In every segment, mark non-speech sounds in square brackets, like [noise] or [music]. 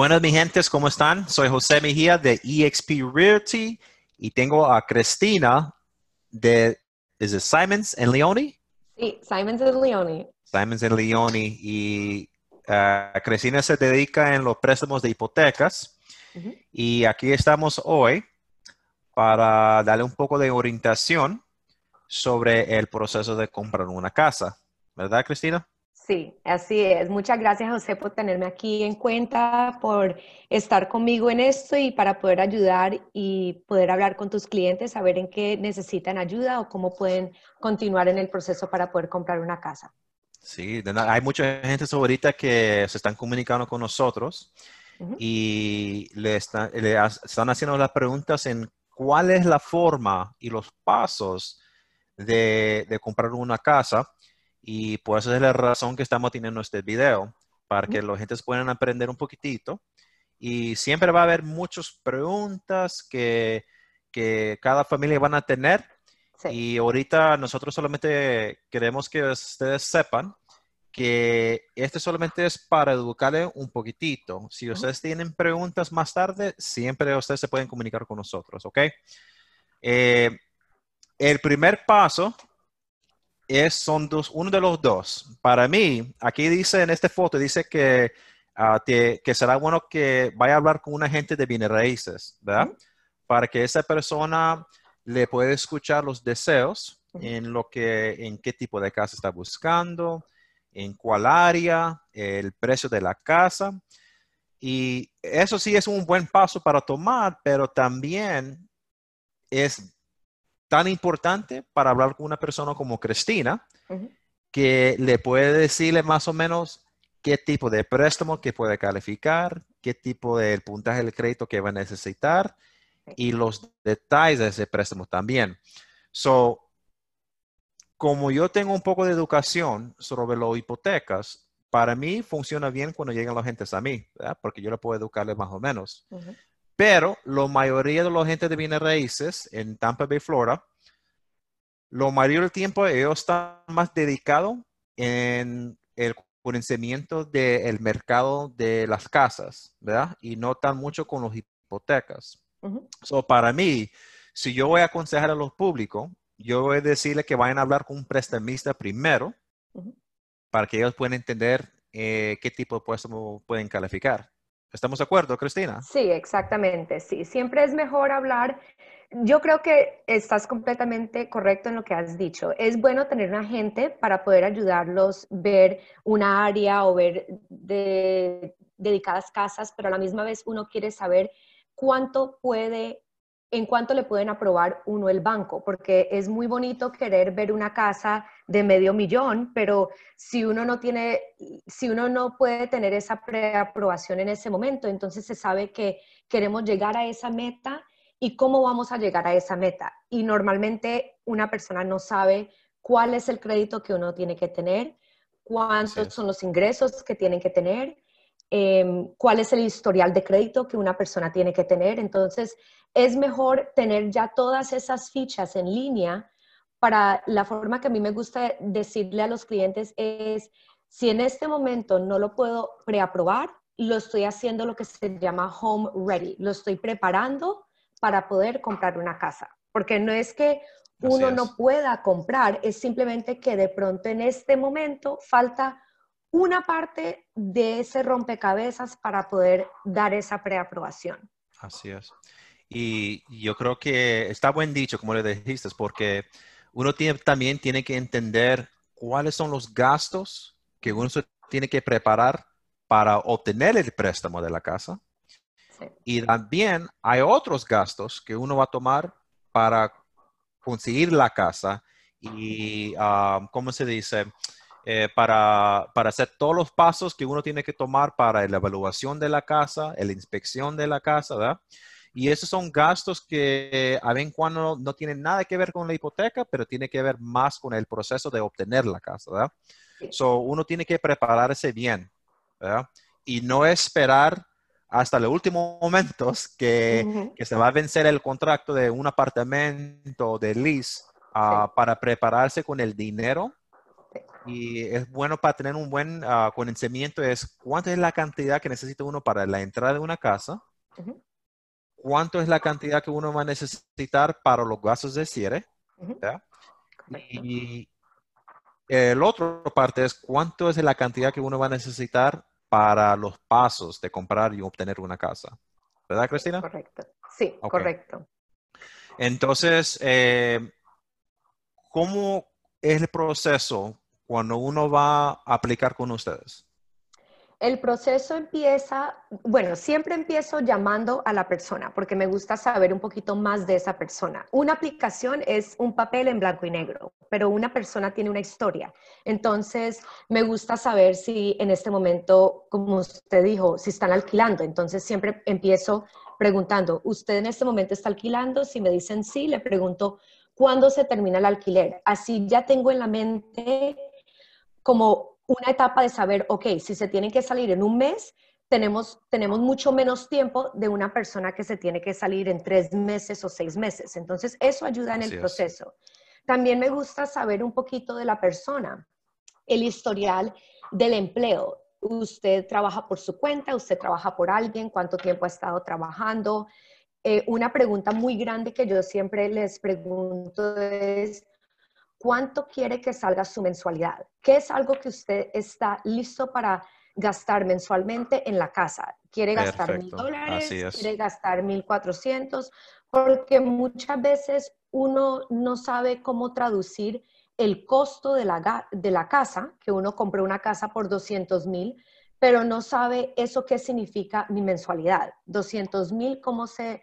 Buenas, mi gentes, ¿cómo están? Soy José Mejía de EXP Realty y tengo a Cristina de ¿es it Simons en Leone? Sí, Simons en Leone. Simons en Leone y uh, Cristina se dedica en los préstamos de hipotecas y aquí estamos hoy para darle un poco de orientación sobre el proceso de comprar una casa. ¿Verdad, Cristina? Sí, así es. Muchas gracias, José, por tenerme aquí en cuenta, por estar conmigo en esto y para poder ayudar y poder hablar con tus clientes, saber en qué necesitan ayuda o cómo pueden continuar en el proceso para poder comprar una casa. Sí, hay mucha gente ahorita que se están comunicando con nosotros y le, están, le ha- están haciendo las preguntas en cuál es la forma y los pasos de, de comprar una casa. Y por eso es la razón que estamos teniendo este video, para que los gentes puedan aprender un poquitito. Y siempre va a haber muchas preguntas que, que cada familia van a tener. Sí. Y ahorita nosotros solamente queremos que ustedes sepan que este solamente es para educarle un poquitito. Si ustedes tienen preguntas más tarde, siempre ustedes se pueden comunicar con nosotros, ¿ok? Eh, el primer paso es, son dos, uno de los dos. Para mí, aquí dice en esta foto, dice que, ah, te- que será bueno que vaya a hablar con un agente de bienes raíces, ¿verdad? Para que esa persona le pueda escuchar los deseos en lo que, en qué tipo de casa está buscando, en cuál área, el precio de la casa. Y eso sí es un buen paso para tomar, pero también es tan importante para hablar con una persona como Cristina, Ujú. que le puede decirle más o menos qué tipo de préstamo que puede calificar, qué tipo de puntaje del crédito que va a necesitar y los detalles de ese préstamo también. So, como yo tengo un poco de educación sobre las hipotecas, para mí funciona bien cuando llegan los gentes a mí, ¿verdad? porque yo le puedo educarle más o menos. Ujú. Pero la mayoría de los gente de bienes raíces en Tampa Bay, Florida, lo mayor del tiempo ellos están más dedicados en el conocimiento del mercado de las casas, ¿verdad? Y no tan mucho con las hipotecas. So, para mí, si yo voy a aconsejar a los públicos, yo voy a decirle que vayan a hablar con un prestamista primero para que ellos puedan entender eh, qué tipo de préstamo pueden calificar. ¿Estamos de acuerdo, Cristina? Sí, exactamente, sí. Siempre es mejor hablar. Yo creo que estás completamente correcto en lo que has dicho. Es bueno tener un agente para poder ayudarlos, ver una área o ver de dedicadas casas, pero a la misma vez uno quiere saber cuánto puede, en cuánto le pueden aprobar uno el banco, porque es muy bonito querer ver una casa de medio millón, pero si uno no tiene, si uno no puede tener esa preaprobación en ese momento, entonces se sabe que queremos llegar a esa meta y cómo vamos a llegar a esa meta. Y normalmente una persona no sabe cuál es el crédito que uno tiene que tener, cuántos son los ingresos que tienen que tener, em, cuál es el historial de crédito que una persona tiene que tener. Entonces, es mejor tener ya todas esas fichas en línea para la forma que a mí me gusta decirle a los clientes es, si en este momento no lo puedo preaprobar, lo estoy haciendo lo que se llama home ready, lo estoy preparando para poder comprar una casa, porque no es que uno es. no pueda comprar, es simplemente que de pronto en este momento falta una parte de ese rompecabezas para poder dar esa preaprobación. Así es. Y yo creo que está buen dicho, como le dijiste, porque uno tiene- también tiene que entender cuáles son los gastos que uno tiene que preparar para obtener el préstamo de la casa. Sí. Y también hay otros gastos que uno va a tomar para conseguir la casa y, ah, ¿cómo se dice? Eh, para, para hacer todos los pasos que uno tiene que tomar para la evaluación de la casa, la inspección de la casa, ¿verdad? Y esos son gastos que a veces cuando no tienen nada que ver con la hipoteca, pero tiene que ver más con el proceso de obtener la casa, ¿verdad? So, uno tiene que prepararse bien, ¿verdad? Y no esperar hasta los últimos momentos [laughs] que, se va a vencer el contrato de un apartamento de lease ah, para prepararse con el dinero. Y es bueno para tener un buen ah, conocimiento es cuánto es la cantidad que necesita uno para la entrada de una casa, cuánto es la cantidad que uno va a necesitar para los gastos de cierre, y el otro parte es cuánto es la cantidad que uno va a necesitar para los pasos de comprar y obtener una casa. ¿Verdad, Cristina? Correcto. Sí, correcto. Entonces, eh, ¿cómo es el proceso cuando uno va a aplicar con ustedes? El proceso empieza, bueno, siempre empiezo llamando a la persona porque me gusta saber un poquito más de esa persona. Una aplicación es un papel en blanco y negro, pero una persona tiene una historia. Entonces, me gusta saber si en este momento, como usted dijo, si están alquilando. Entonces, siempre empiezo preguntando, ¿usted en este momento está alquilando? Si me dicen sí, le pregunto, ¿cuándo se termina el alquiler? Así ya tengo en la mente como una etapa de saber, ok, si se tienen que salir en un mes, tenemos, tenemos mucho menos tiempo de una persona que se tiene que salir en tres meses o seis meses. Entonces, eso ayuda en el proceso. También me gusta saber un poquito de la persona, el historial del empleo. Usted trabaja por su cuenta, usted trabaja por alguien, cuánto tiempo ha estado trabajando. Eh, una pregunta muy grande que yo siempre les pregunto es, cuánto quiere que salga su mensualidad. ¿Qué es algo que usted está listo para gastar mensualmente en la casa? ¿Quiere gastar mil dólares? ¿Quiere gastar mil cuatrocientos? Porque muchas veces uno no sabe cómo traducir el costo de la, de la casa, que uno compró una casa por 200 mil, pero no sabe eso qué significa mi mensualidad. 200 mil, ¿cómo se,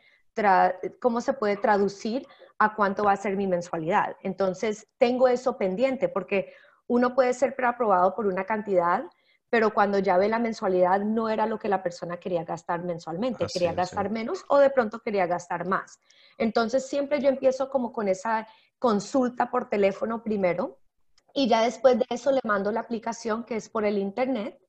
¿cómo se puede traducir a cuánto va a ser mi mensualidad. Entonces, tengo eso pendiente porque uno puede ser preaprobado por una cantidad, pero cuando ya ve la mensualidad no era lo que la persona quería gastar mensualmente, quería gastar menos o de pronto quería gastar más. Entonces, siempre yo empiezo como con esa consulta por teléfono primero y ya después de eso le mando la aplicación que es por el internet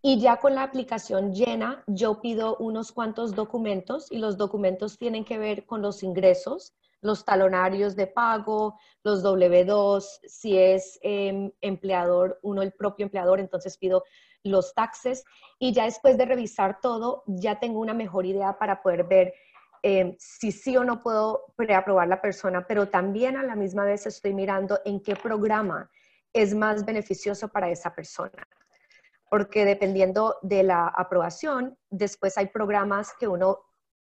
y ya con la aplicación llena yo pido unos cuantos documentos y los documentos tienen que ver con los ingresos, los talonarios de pago, los W2, si es em, empleador, uno el propio empleador, entonces pido los taxes y ya después de revisar todo, ya tengo una mejor idea para poder ver em, si sí o no puedo preaprobar la persona, pero también a la misma vez estoy mirando en qué programa es más beneficioso para esa persona. Porque dependiendo de la aprobación, después hay programas que uno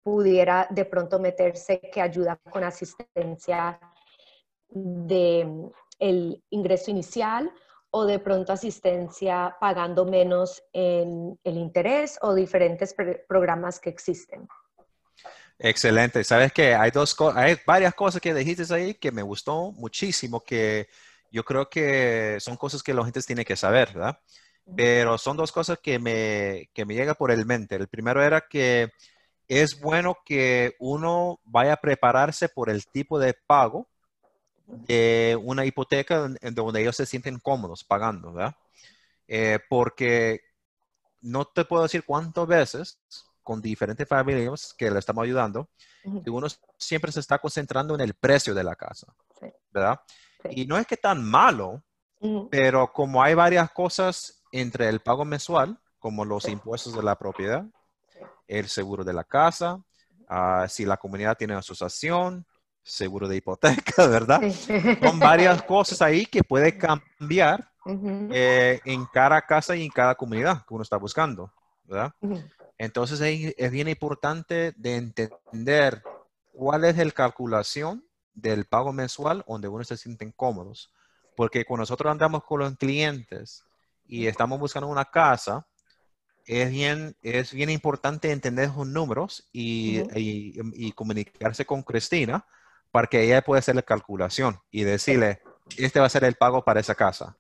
pudiera de pronto meterse que ayuda con asistencia de el ingreso inicial o de pronto asistencia pagando menos en el interés o diferentes programas que existen. Excelente. Sabes que hay dos hay varias cosas que dijiste ahí que me gustó muchísimo, que yo creo que son cosas que la gente tiene que saber, ¿verdad? Pero son dos cosas que me, que me llega por el mente. El primero era que es bueno que uno vaya a prepararse por el tipo de pago de una hipoteca donde ellos se sienten cómodos pagando, ¿verdad? Eh, porque no te puedo decir cuántas veces con diferentes familias que le estamos ayudando, que uno siempre se está concentrando en el precio de la casa, ¿verdad? Y no es que tan malo, pero como hay varias cosas entre el pago mensual, como los impuestos de la propiedad, el seguro de la casa, ah, si la comunidad tiene asociación, seguro de hipoteca, [laughs] ¿verdad? Son varias cosas ahí que puede cambiar eh, en cada casa y en cada comunidad que uno está buscando, ¿verdad? Entonces es, bien importante de entender cuál es la calculación del pago mensual donde uno se sienten cómodos. Porque cuando nosotros andamos con los clientes y estamos buscando una casa, es bien, es bien importante entender esos números y, y, comunicarse con Cristina para que ella pueda hacer la calculación y decirle, este va a ser el pago para esa casa.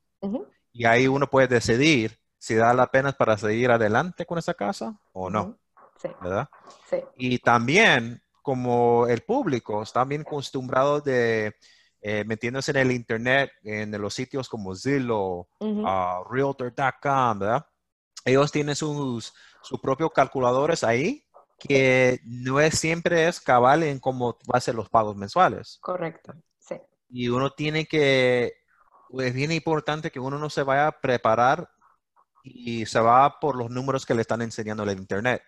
Y ahí uno puede decidir si da la pena para seguir adelante con esa casa o no. sí. ¿Verdad? Sí. Y también, como el público está bien acostumbrado de eh, metiéndose en el internet, en los sitios como Zillow, uh, Realtor.com, ¿verdad? ellos tienen sus, propios calculadores ahí que no es siempre es cabal en cómo va a ser los pagos mensuales. Correcto, sí. Y uno tiene que es bien importante que uno no se vaya a preparar y se va por los números que le están enseñando en el Internet.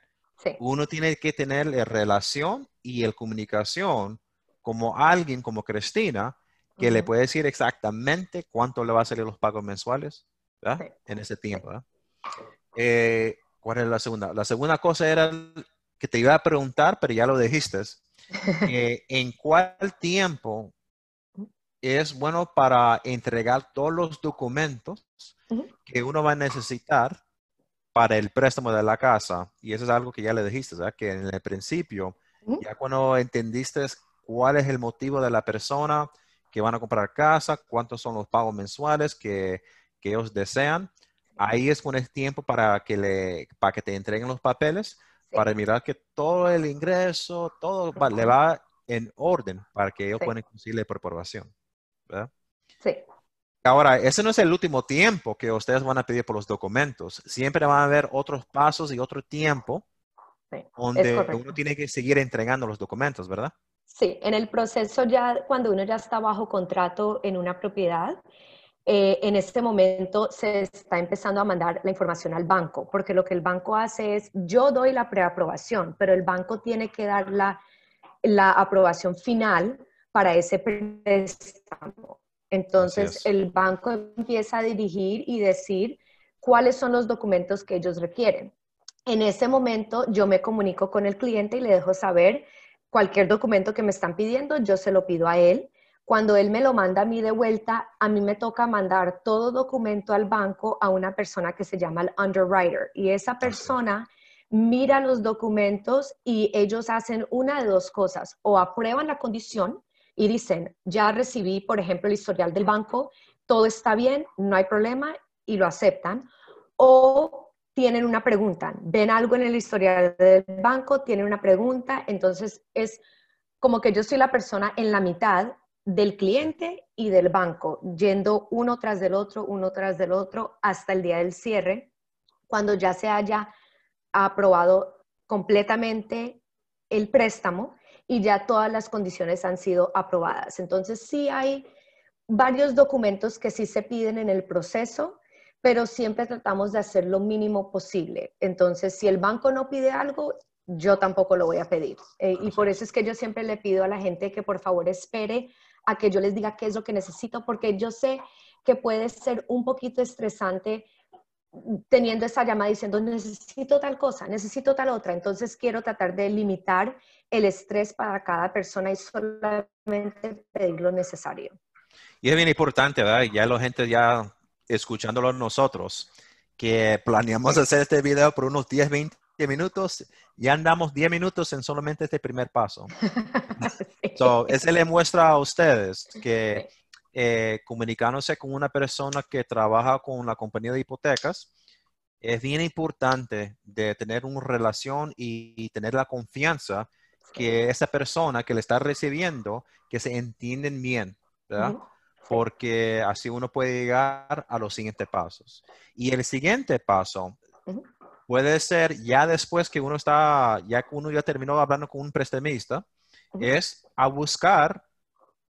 Uno tiene que tener la relación y el comunicación como alguien como Cristina que le puede decir exactamente cuánto le va a salir los pagos mensuales en ese tiempo. Eh, ¿Cuál es la segunda? La segunda cosa era que te iba a preguntar, pero ya lo dijiste. [laughs] ¿En cuál tiempo es bueno para entregar todos los documentos que uno va a necesitar para el préstamo de la casa. Y eso es algo que ya le dijiste, que en el principio, ya cuando entendiste cuál es el motivo de la persona que van a comprar casa, cuántos son los pagos mensuales que, que ellos desean, ahí es con el tiempo para que, le, para que te entreguen los papeles, para mirar que todo el ingreso, todo le va en orden para que ellos puedan conseguirle por aprobación. Sí. Ahora, ese no es el último tiempo que ustedes van a pedir por los documentos. Siempre van a haber otros pasos y otro tiempo donde uno tiene que seguir entregando los documentos, ¿verdad? Sí, en el proceso ya, cuando uno ya está bajo contrato en una propiedad, eh, en este momento se está empezando a mandar la información al banco, porque lo que el banco hace es, yo doy la preaprobación, pero el banco tiene que dar la, la aprobación final para ese préstamo. Entonces el banco empieza a dirigir y decir cuáles son los documentos que ellos requieren. En ese momento yo me comunico con el cliente y le dejo saber cualquier documento que me están pidiendo, yo se lo pido a él. Cuando él me lo manda a mí de vuelta, a mí me toca mandar todo documento al banco a una persona que se llama el underwriter. Y esa persona mira los documentos y ellos hacen una de dos cosas, o aprueban la condición y dicen, ya recibí, por ejemplo, el historial del banco, todo está bien, no hay problema y lo aceptan. O tienen una pregunta, ven algo en el historial del banco, tienen una pregunta, entonces es como que yo soy la persona en la mitad del cliente y del banco, yendo uno tras del otro, uno tras del otro, hasta el día del cierre, cuando ya se haya aprobado completamente el préstamo y ya todas las condiciones han sido aprobadas. Entonces, sí hay varios documentos que sí se piden en el proceso, pero siempre tratamos de hacer lo mínimo posible. Entonces, si el banco no pide algo, yo tampoco lo voy a pedir. Eh, y por eso es que yo siempre le pido a la gente que por favor espere a que yo les diga qué es lo que necesito, porque yo sé que puede ser un poquito estresante teniendo esa llamada diciendo necesito tal cosa, necesito tal otra. Entonces quiero tratar de limitar el estrés para cada persona y solamente pedir lo necesario. Y es bien importante, ¿verdad? Ya la gente ya escuchándolo nosotros, que planeamos hacer este video por unos 10, 20 minutos, ya andamos 10 minutos en solamente este primer paso. [laughs] so, ese le muestra a ustedes que eh, comunicándose con una persona que trabaja con la compañía de hipotecas, es bien importante de tener una relación y, tener la confianza que esa persona que le está recibiendo, que se entienden bien, ¿verdad? Porque así uno puede llegar a los siguientes pasos. Y el siguiente paso puede ser ya después que uno está, ya que uno ya terminó hablando con un prestamista, es a buscar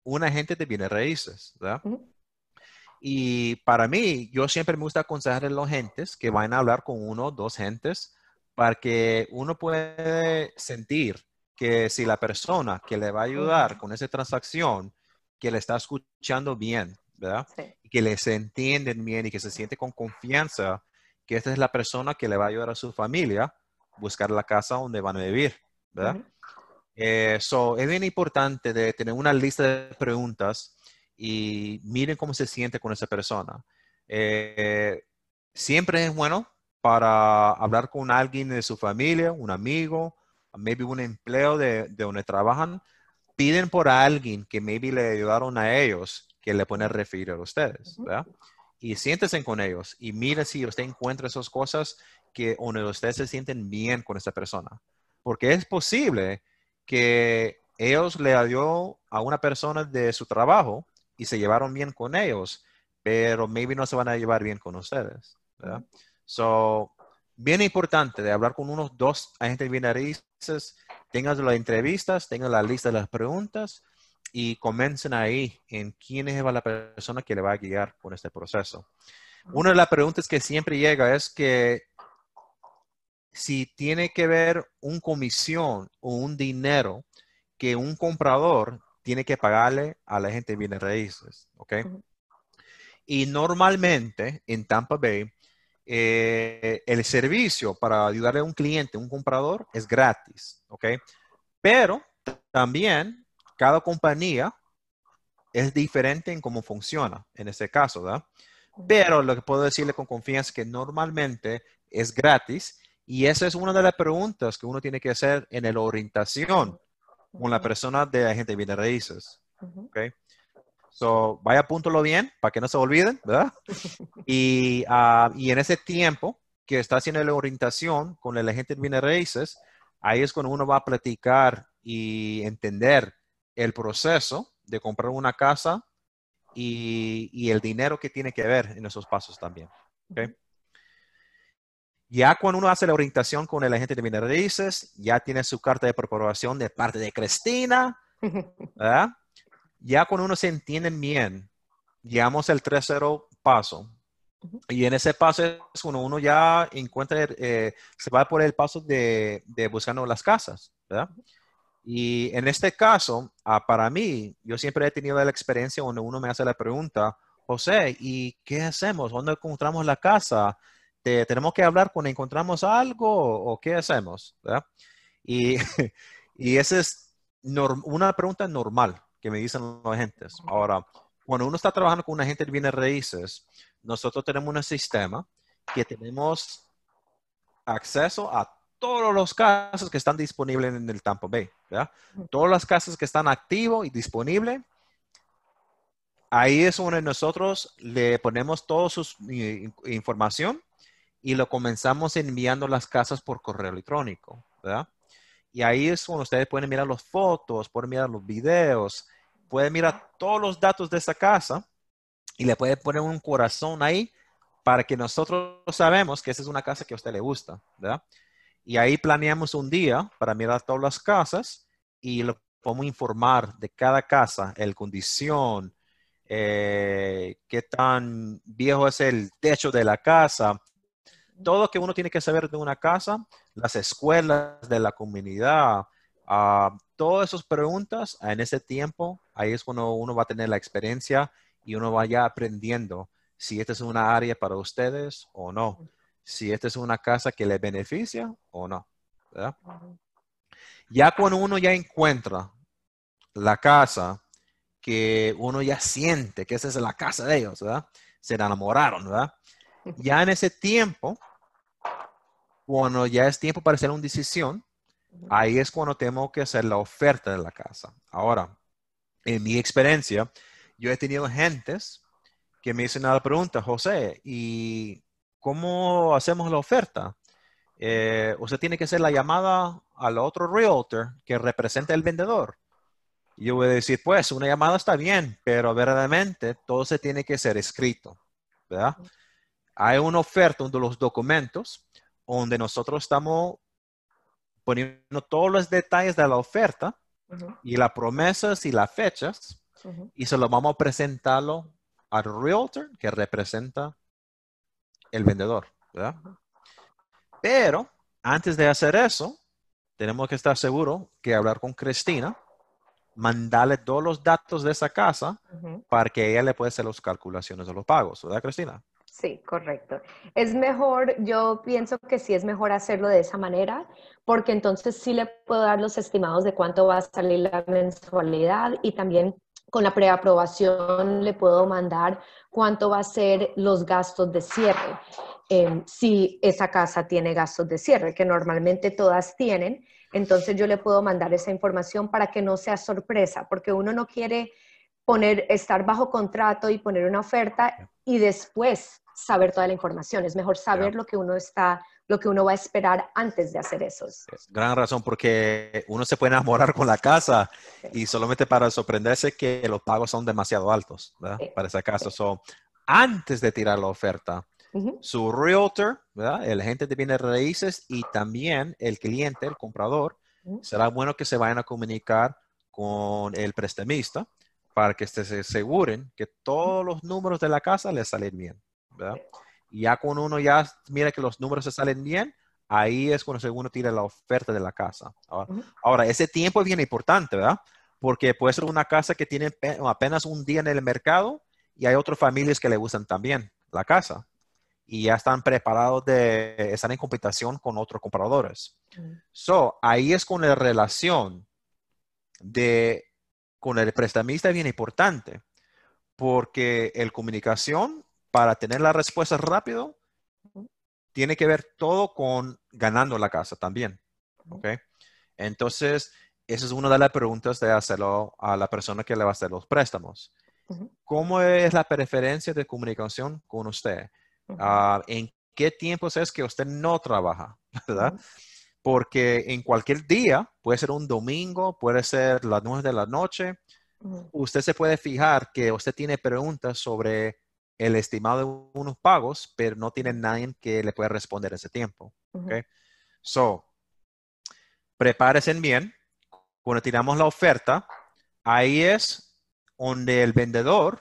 un agente de bienes raíces, ¿verdad? Y para mí, yo siempre me gusta aconsejar a los gentes que vayan a hablar con uno o dos gentes para que uno puede sentir que si la persona que le va a ayudar con esa transacción, que le está escuchando bien, ¿verdad? Y que les entienden bien y que se siente con confianza que esta es la persona que le va a ayudar a su familia a buscar la casa donde van a vivir, ¿verdad? Eh, es bien importante de tener una lista de preguntas y miren cómo se siente con esa persona. Eh, siempre es bueno para hablar con alguien de su familia, un amigo, maybe un empleo de, donde trabajan. Piden por alguien que maybe le ayudaron a ellos que le pueden referir a ustedes, ¿verdad? Y siéntense con ellos y miren si usted encuentra esas cosas que donde ustedes se sienten bien con esa persona. Porque es posible que ellos le dio a una persona de su trabajo y se llevaron bien con ellos, pero maybe no se van a llevar bien con ustedes. ¿verdad? So, bien importante de hablar con unos dos agentes binaristas, tengan las entrevistas, tengan la lista de las preguntas y comiencen ahí en quién es la persona que le va a guiar con este proceso. Una de las preguntas que siempre llega es que si tiene que ver un comisión o un dinero que un comprador tiene que pagarle a la gente de bienes raíces, ¿ok? Y normalmente en Tampa Bay, eh, el servicio para ayudarle a un cliente, un comprador, es gratis, ¿ok? Pero también cada compañía es diferente en cómo funciona en ese caso, ¿verdad? Pero lo que puedo decirle con confianza es que normalmente es gratis y esa es una de las preguntas que uno tiene que hacer en la orientación con la persona de agente de bienes raíces. Okay. So, vaya apúntalo bien para que no se olviden, ¿verdad? [laughs] Y, ah, y en ese tiempo que está haciendo la orientación con el agente de bienes raíces, ahí es cuando uno va a platicar y entender el proceso de comprar una casa y, y el dinero que tiene que ver en esos pasos también. Okay. Ya cuando uno hace la orientación con el agente de bienes raíces, ya tiene su carta de aprobación de parte de Cristina, [laughs] ¿verdad? Ya cuando uno se entiende bien, llegamos al tercero paso. Y en ese paso es cuando uno ya encuentra, eh, se va por el paso de, de buscando las casas, ¿verdad? Y en este caso, ah, para mí, yo siempre he tenido la experiencia donde uno me hace la pregunta, José, ¿y qué hacemos? ¿Dónde encontramos la casa? tenemos que hablar cuando encontramos algo o, qué hacemos, Y, [laughs] y esa es una pregunta normal que me dicen los agentes. Ahora, cuando uno está trabajando con un agente de bienes raíces, nosotros tenemos un sistema que tenemos acceso a todos los casos que están disponibles en el Tampa Bay. Todas las casas que están activos y disponibles. Ahí es donde nosotros le ponemos toda su información y lo comenzamos enviando las casas por correo electrónico, ¿verdad? Y ahí es cuando ustedes pueden mirar las fotos, pueden mirar los videos, pueden mirar todos los datos de esa casa y le pueden poner un corazón ahí para que nosotros sabemos que esa es una casa que a usted le gusta. Y ahí planeamos un día para mirar todas las casas y lo podemos informar de cada casa, el condición, eh, qué tan viejo es el techo de la casa, todo lo que uno tiene que saber de una casa, las escuelas de la comunidad, uh, todas esas preguntas en ese tiempo, ahí es cuando uno va a tener la experiencia y uno vaya aprendiendo si esta es una área para ustedes o no, si esta es una casa que le beneficia o no. Ya cuando uno ya encuentra la casa que uno ya siente que esa es la casa de ellos, ¿verdad? Se enamoraron, ¿verdad? Ya en ese tiempo, cuando ya es tiempo para hacer una decisión, ahí es cuando tengo que hacer la oferta de la casa. Ahora, en mi experiencia, yo he tenido gentes que me dicen la pregunta, José, ¿y cómo hacemos la oferta? Eh, usted tiene que hacer la llamada al otro realtor que representa el vendedor. Y yo voy a decir, pues, una llamada está bien, pero verdaderamente todo se tiene que ser escrito, ¿verdad? hay una oferta, de los documentos, donde nosotros estamos poniendo todos los detalles de la oferta y las promesas y las fechas y se lo vamos a presentarlo al realtor que representa el vendedor, ¿verdad? Pero antes de hacer eso, tenemos que estar seguros que hablar con Cristina, mandarle todos los datos de esa casa para que ella le pueda hacer las calculaciones de los pagos, ¿verdad, Cristina? Sí, correcto. Es mejor, yo pienso que sí es mejor hacerlo de esa manera, porque entonces sí le puedo dar los estimados de cuánto va a salir la mensualidad y también con la preaprobación le puedo mandar cuánto va a ser los gastos de cierre, em, si esa casa tiene gastos de cierre, que normalmente todas tienen. Entonces yo le puedo mandar esa información para que no sea sorpresa, porque uno no quiere poner, estar bajo contrato y poner una oferta y después saber toda la información, es mejor saber lo que uno está, lo que uno va a esperar antes de hacer eso. Gran razón, porque uno se puede enamorar con la casa y solamente para sorprenderse que los pagos son demasiado altos. Para esa casa. son antes de tirar la oferta, su realtor, ¿verdad? El agente de bienes raíces y también el cliente, el comprador, será bueno que se vayan a comunicar con el prestamista para que se aseguren que todos los números de la casa le salen bien, ¿verdad? Y ya cuando uno ya mira que los números se salen bien, ahí es cuando uno tira la oferta de la casa. Ahora, ese tiempo es bien importante, ¿verdad? Porque puede ser una casa que tiene apenas un día en el mercado y hay otras familias que le gustan también la casa y ya están preparados de estar en competición con otros compradores. So, ahí es con la relación de con el prestamista es bien importante porque el comunicación para tener la respuesta rápido tiene que ver todo con ganando la casa también. ¿Ok? Entonces, esa es una de las preguntas de hacerlo a la persona que le va a hacer los préstamos. ¿Cómo es la preferencia de comunicación con usted? Ah, ¿En qué tiempos es que usted no trabaja? [laughs] ¿Verdad? Porque en cualquier día, puede ser un domingo, puede ser las nueve de la noche, usted se puede fijar que usted tiene preguntas sobre el estimado de unos pagos, pero no tiene nadie que le pueda responder ese tiempo. ¿okay? So, prepárense bien. Cuando tiramos la oferta, ahí es donde el vendedor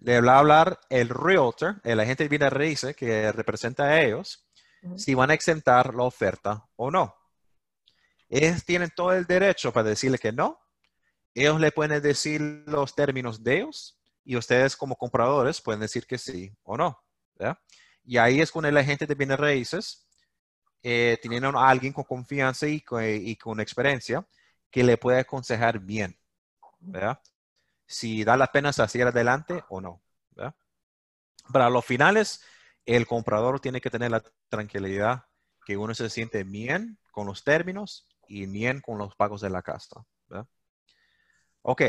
le va a hablar el realtor, el agente de vida raíces que representa a ellos, si van a exentar la oferta o no. Ellos tienen todo el derecho para decirle que no. Ellos le pueden decir los términos de ellos y ustedes como compradores pueden decir que sí o no. Y ahí es con el agente de bienes raíces, eh, teniendo a alguien con confianza y con, experiencia que le puede aconsejar bien. Si da la pena seguir adelante o no. Para los finales, el comprador tiene que tener la tranquilidad que uno se siente bien con los términos y bien con los pagos de la casa. Ok,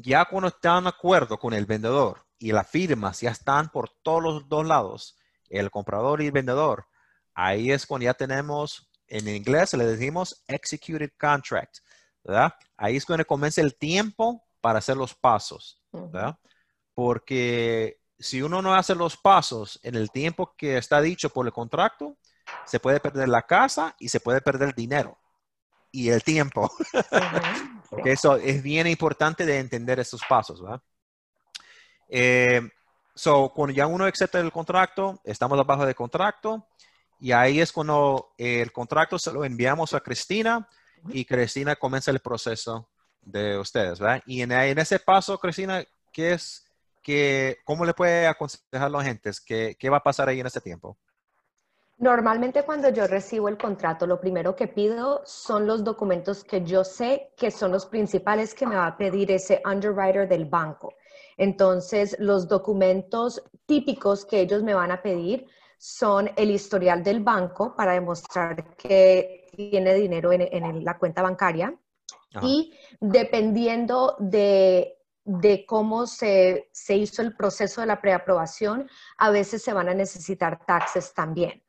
ya cuando están de acuerdo con el vendedor y las firmas ya están por todos los dos lados, el comprador y el vendedor, ahí es cuando ya tenemos, en inglés le decimos executed contract, ¿verdad? Ahí es cuando comienza el tiempo para hacer los pasos, ¿verdad? Porque si uno no hace los pasos en el tiempo que está dicho por el contrato, se puede perder la casa y se puede perder el dinero y el tiempo. Eso es bien importante de entender estos pasos, ¿verdad? Eh, so, cuando ya uno acepta el contrato, estamos abajo del contrato y ahí es cuando el contrato se lo enviamos a Cristina y Cristina comienza el proceso de ustedes, ¿verdad? Y en, ese paso, Cristina, ¿qué es, que, ¿cómo le puede aconsejar a los agentes? ¿Qué, ¿Qué va a pasar ahí en ese tiempo? Normalmente cuando yo recibo el contrato, lo primero que pido son los documentos que yo sé que son los principales que me va a pedir ese underwriter del banco. Entonces, los documentos típicos que ellos me van a pedir son el historial del banco para demostrar que tiene dinero en, la cuenta bancaria. Y dependiendo de, cómo se, se hizo el proceso de la preaprobación, a veces se van a necesitar taxes también.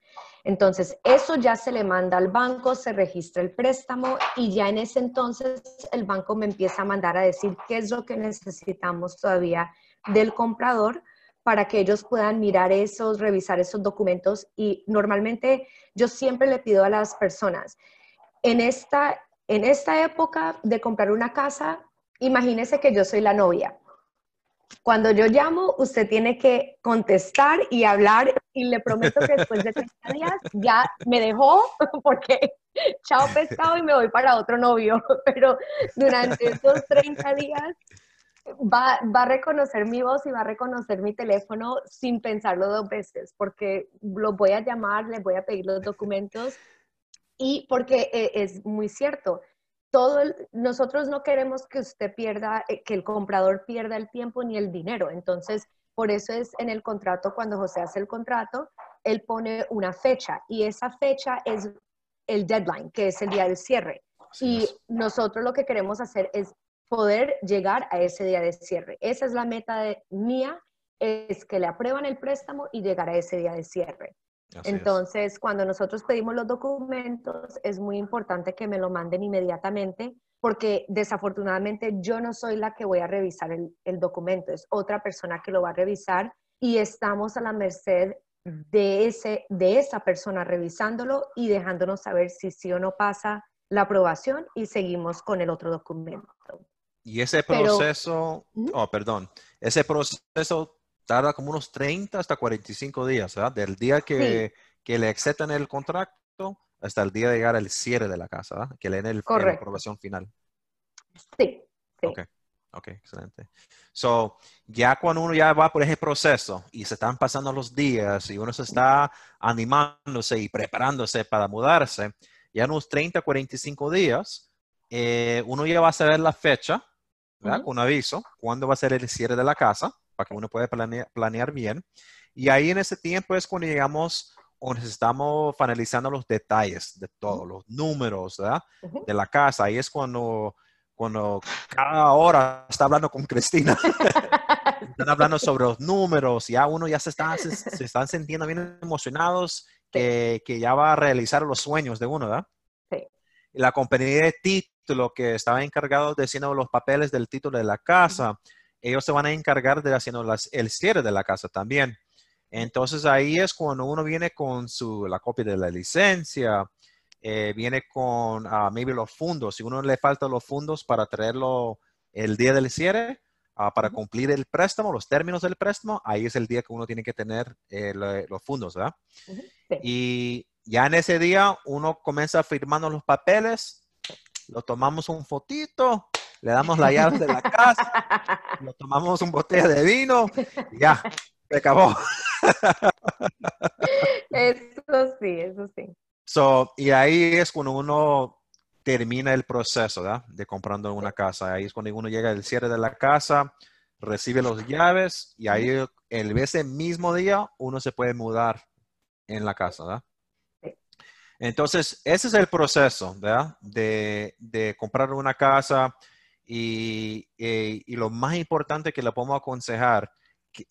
Entonces, eso ya se le manda al banco, se registra el préstamo y ya en ese entonces el banco me empieza a mandar a decir qué es lo que necesitamos todavía del comprador para que ellos puedan mirar esos, revisar esos documentos. Y normalmente yo siempre le pido a las personas, en esta, en esta época de comprar una casa, imagínese que yo soy la novia cuando yo llamo, usted tiene que contestar y hablar y le prometo que después de 30 [laughs] días ya me dejó [laughs] porque chao pescado y me voy para otro novio. [laughs] Pero durante esos 30 días va, va, a reconocer mi voz y va a reconocer mi teléfono sin pensarlo dos veces porque lo voy a llamar, le voy a pedir los documentos y porque eh, es muy cierto todo nosotros no queremos que usted pierda, eh, que el comprador pierda el tiempo ni el dinero. Entonces, por eso es en el contrato, cuando José hace el contrato, él pone una fecha y esa fecha es el deadline, que es el día del cierre. y nosotros lo que queremos hacer es poder llegar a ese día de cierre. Esa es la meta de, mía, es que le aprueban el préstamo y llegar a ese día de cierre. Entonces, cuando nosotros pedimos los documentos, es muy importante que me lo manden inmediatamente porque desafortunadamente yo no soy la que voy a revisar el, documento, es otra persona que lo va a revisar y estamos a la merced de, ese, de esa persona revisándolo y dejándonos saber si sí o no pasa la aprobación y seguimos con el otro documento. Y ese proceso, oh, perdón, ese proceso tarda como unos 30 hasta 45 días, ¿verdad? Del día que, que le aceptan el contrato hasta el día de llegar al cierre de la casa, ¿verdad? Que le den el, la aprobación final. Sí, sí. Ok, ok, excelente. So, ya cuando uno ya va por ese proceso y se están pasando los días y uno se está animándose y preparándose para mudarse, ya en unos 30, 45 días, eh, uno ya va a saber la fecha, ¿verdad? Con aviso, cuándo va a ser el cierre de la casa, para que uno pueda planear, bien. Y ahí en ese tiempo es cuando llegamos o estamos finalizando los detalles de todo, los números ¿verdad? de la casa. Ahí es cuando, cuando cada hora está hablando con Cristina. [laughs] están hablando sobre los números, ya uno ya se, está, se, están sintiendo bien emocionados que, que, ya va a realizar los sueños de uno, ¿verdad? Sí. La compañía de título que estaba encargado de haciendo los papeles del título de la casa, ellos se van a encargar de haciendo el cierre de la casa también. Entonces ahí es cuando uno viene con su, la copia de la licencia, eh, viene con uh, maybe los fondos. Si uno le falta los fondos para traerlo el día del cierre, ah, para cumplir el préstamo, los términos del préstamo, ahí es el día que uno tiene que tener eh, los fondos, ¿verdad? Y ya en ese día uno comienza firmando los papeles, lo tomamos un fotito, le damos la llave de la casa, lo tomamos un botella de vino, y ya, se acabó. Eso sí, eso sí. So, y ahí es cuando uno termina el proceso ¿verdad? de comprando una casa. Ahí es cuando uno llega al cierre de la casa, recibe las llaves y ahí el ese mismo día uno se puede mudar en la casa. ¿verdad? Entonces, ese es el proceso ¿verdad? De, de comprar una casa y, y, lo más importante que le podemos aconsejar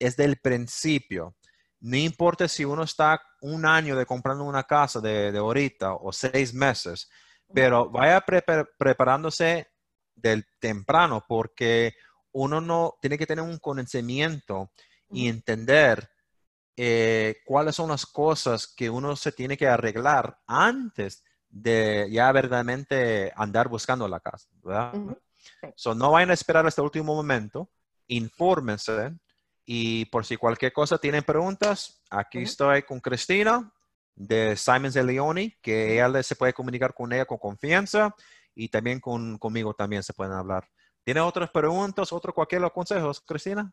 es del principio. No importa si uno está un año de comprando una casa de, de ahorita o seis meses, pero vaya preparándose del temprano porque uno no tiene que tener un conocimiento y entender eh, cuáles son las cosas que uno se tiene que arreglar antes de ya verdaderamente andar buscando la casa, ¿verdad? No vayan a esperar hasta el último momento, infórmense y por si cualquier cosa tienen preguntas, aquí estoy con Cristina de Simons de Leone, que ella se puede comunicar con ella con confianza y también con, conmigo también se pueden hablar. ¿Tiene otras preguntas, otros cualquier consejos, Cristina?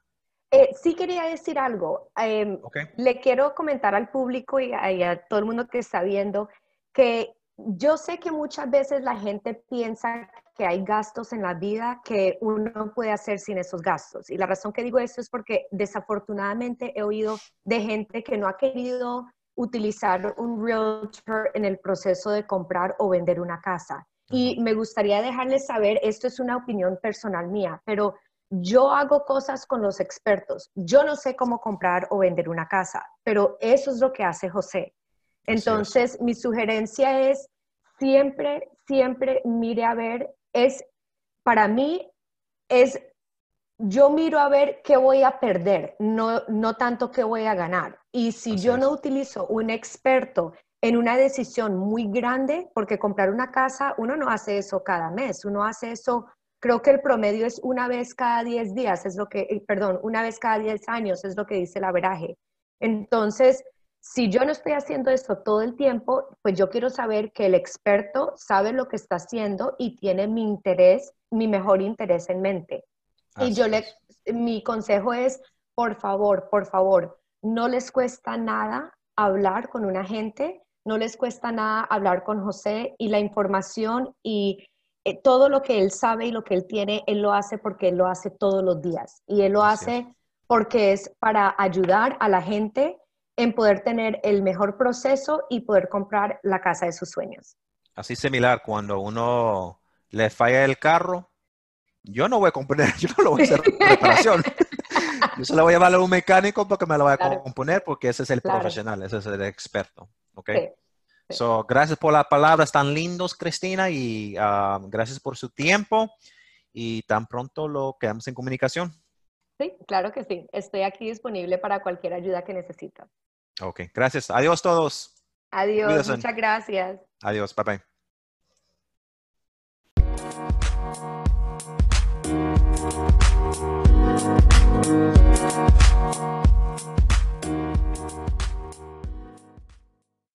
Eh, sí quería decir algo. Em, le quiero comentar al público y a, todo el mundo que está viendo que yo sé que muchas veces la gente piensa que hay gastos en la vida que uno puede hacer sin esos gastos. Y la razón que digo esto es porque desafortunadamente he oído de gente que no ha querido utilizar un realtor en el proceso de comprar o vender una casa. Y me gustaría dejarles saber, esto es una opinión personal mía, pero yo hago cosas con los expertos. Yo no sé cómo comprar o vender una casa, pero eso es lo que hace José. Entonces, mi sugerencia es siempre, siempre mire a ver, es, para mí, es, yo miro a ver qué voy a perder, no, no tanto qué voy a ganar. Y si yo no utilizo un experto en una decisión muy grande, porque comprar una casa, uno no hace eso cada mes, uno hace eso, creo que el promedio es una vez cada 10 días, es lo que, eh, perdón, una vez cada 10 años, es lo que dice el averaje. Entonces, si yo no estoy haciendo esto todo el tiempo, pues yo quiero saber que el experto sabe lo que está haciendo y tiene mi interés, mi mejor interés en mente. y yo le, mi consejo es, por favor, por favor, no les cuesta nada hablar con un agente, no les cuesta nada hablar con José y la información y eh, todo lo que él sabe y lo que él tiene, él lo hace porque él lo hace todos los días. Y él lo hace porque es para ayudar a la gente en poder tener el mejor proceso y poder comprar la casa de sus sueños. Así similar, cuando uno le falla el carro, yo no voy a componer, [laughs] yo no lo voy a hacer [laughs] reparación. yo se lo voy a llevar a un mecánico porque me lo voy a componer porque ese es el profesional, ese es el experto. ¿ok? So, gracias por las palabras tan lindos, Cristina, y ah, gracias por su tiempo. Y tan pronto lo quedamos en comunicación. Sí, claro que sí. Estoy aquí disponible para cualquier ayuda que necesite. Ok, gracias. Adiós todos. Adiós, muchas gracias. Adiós, bye bye.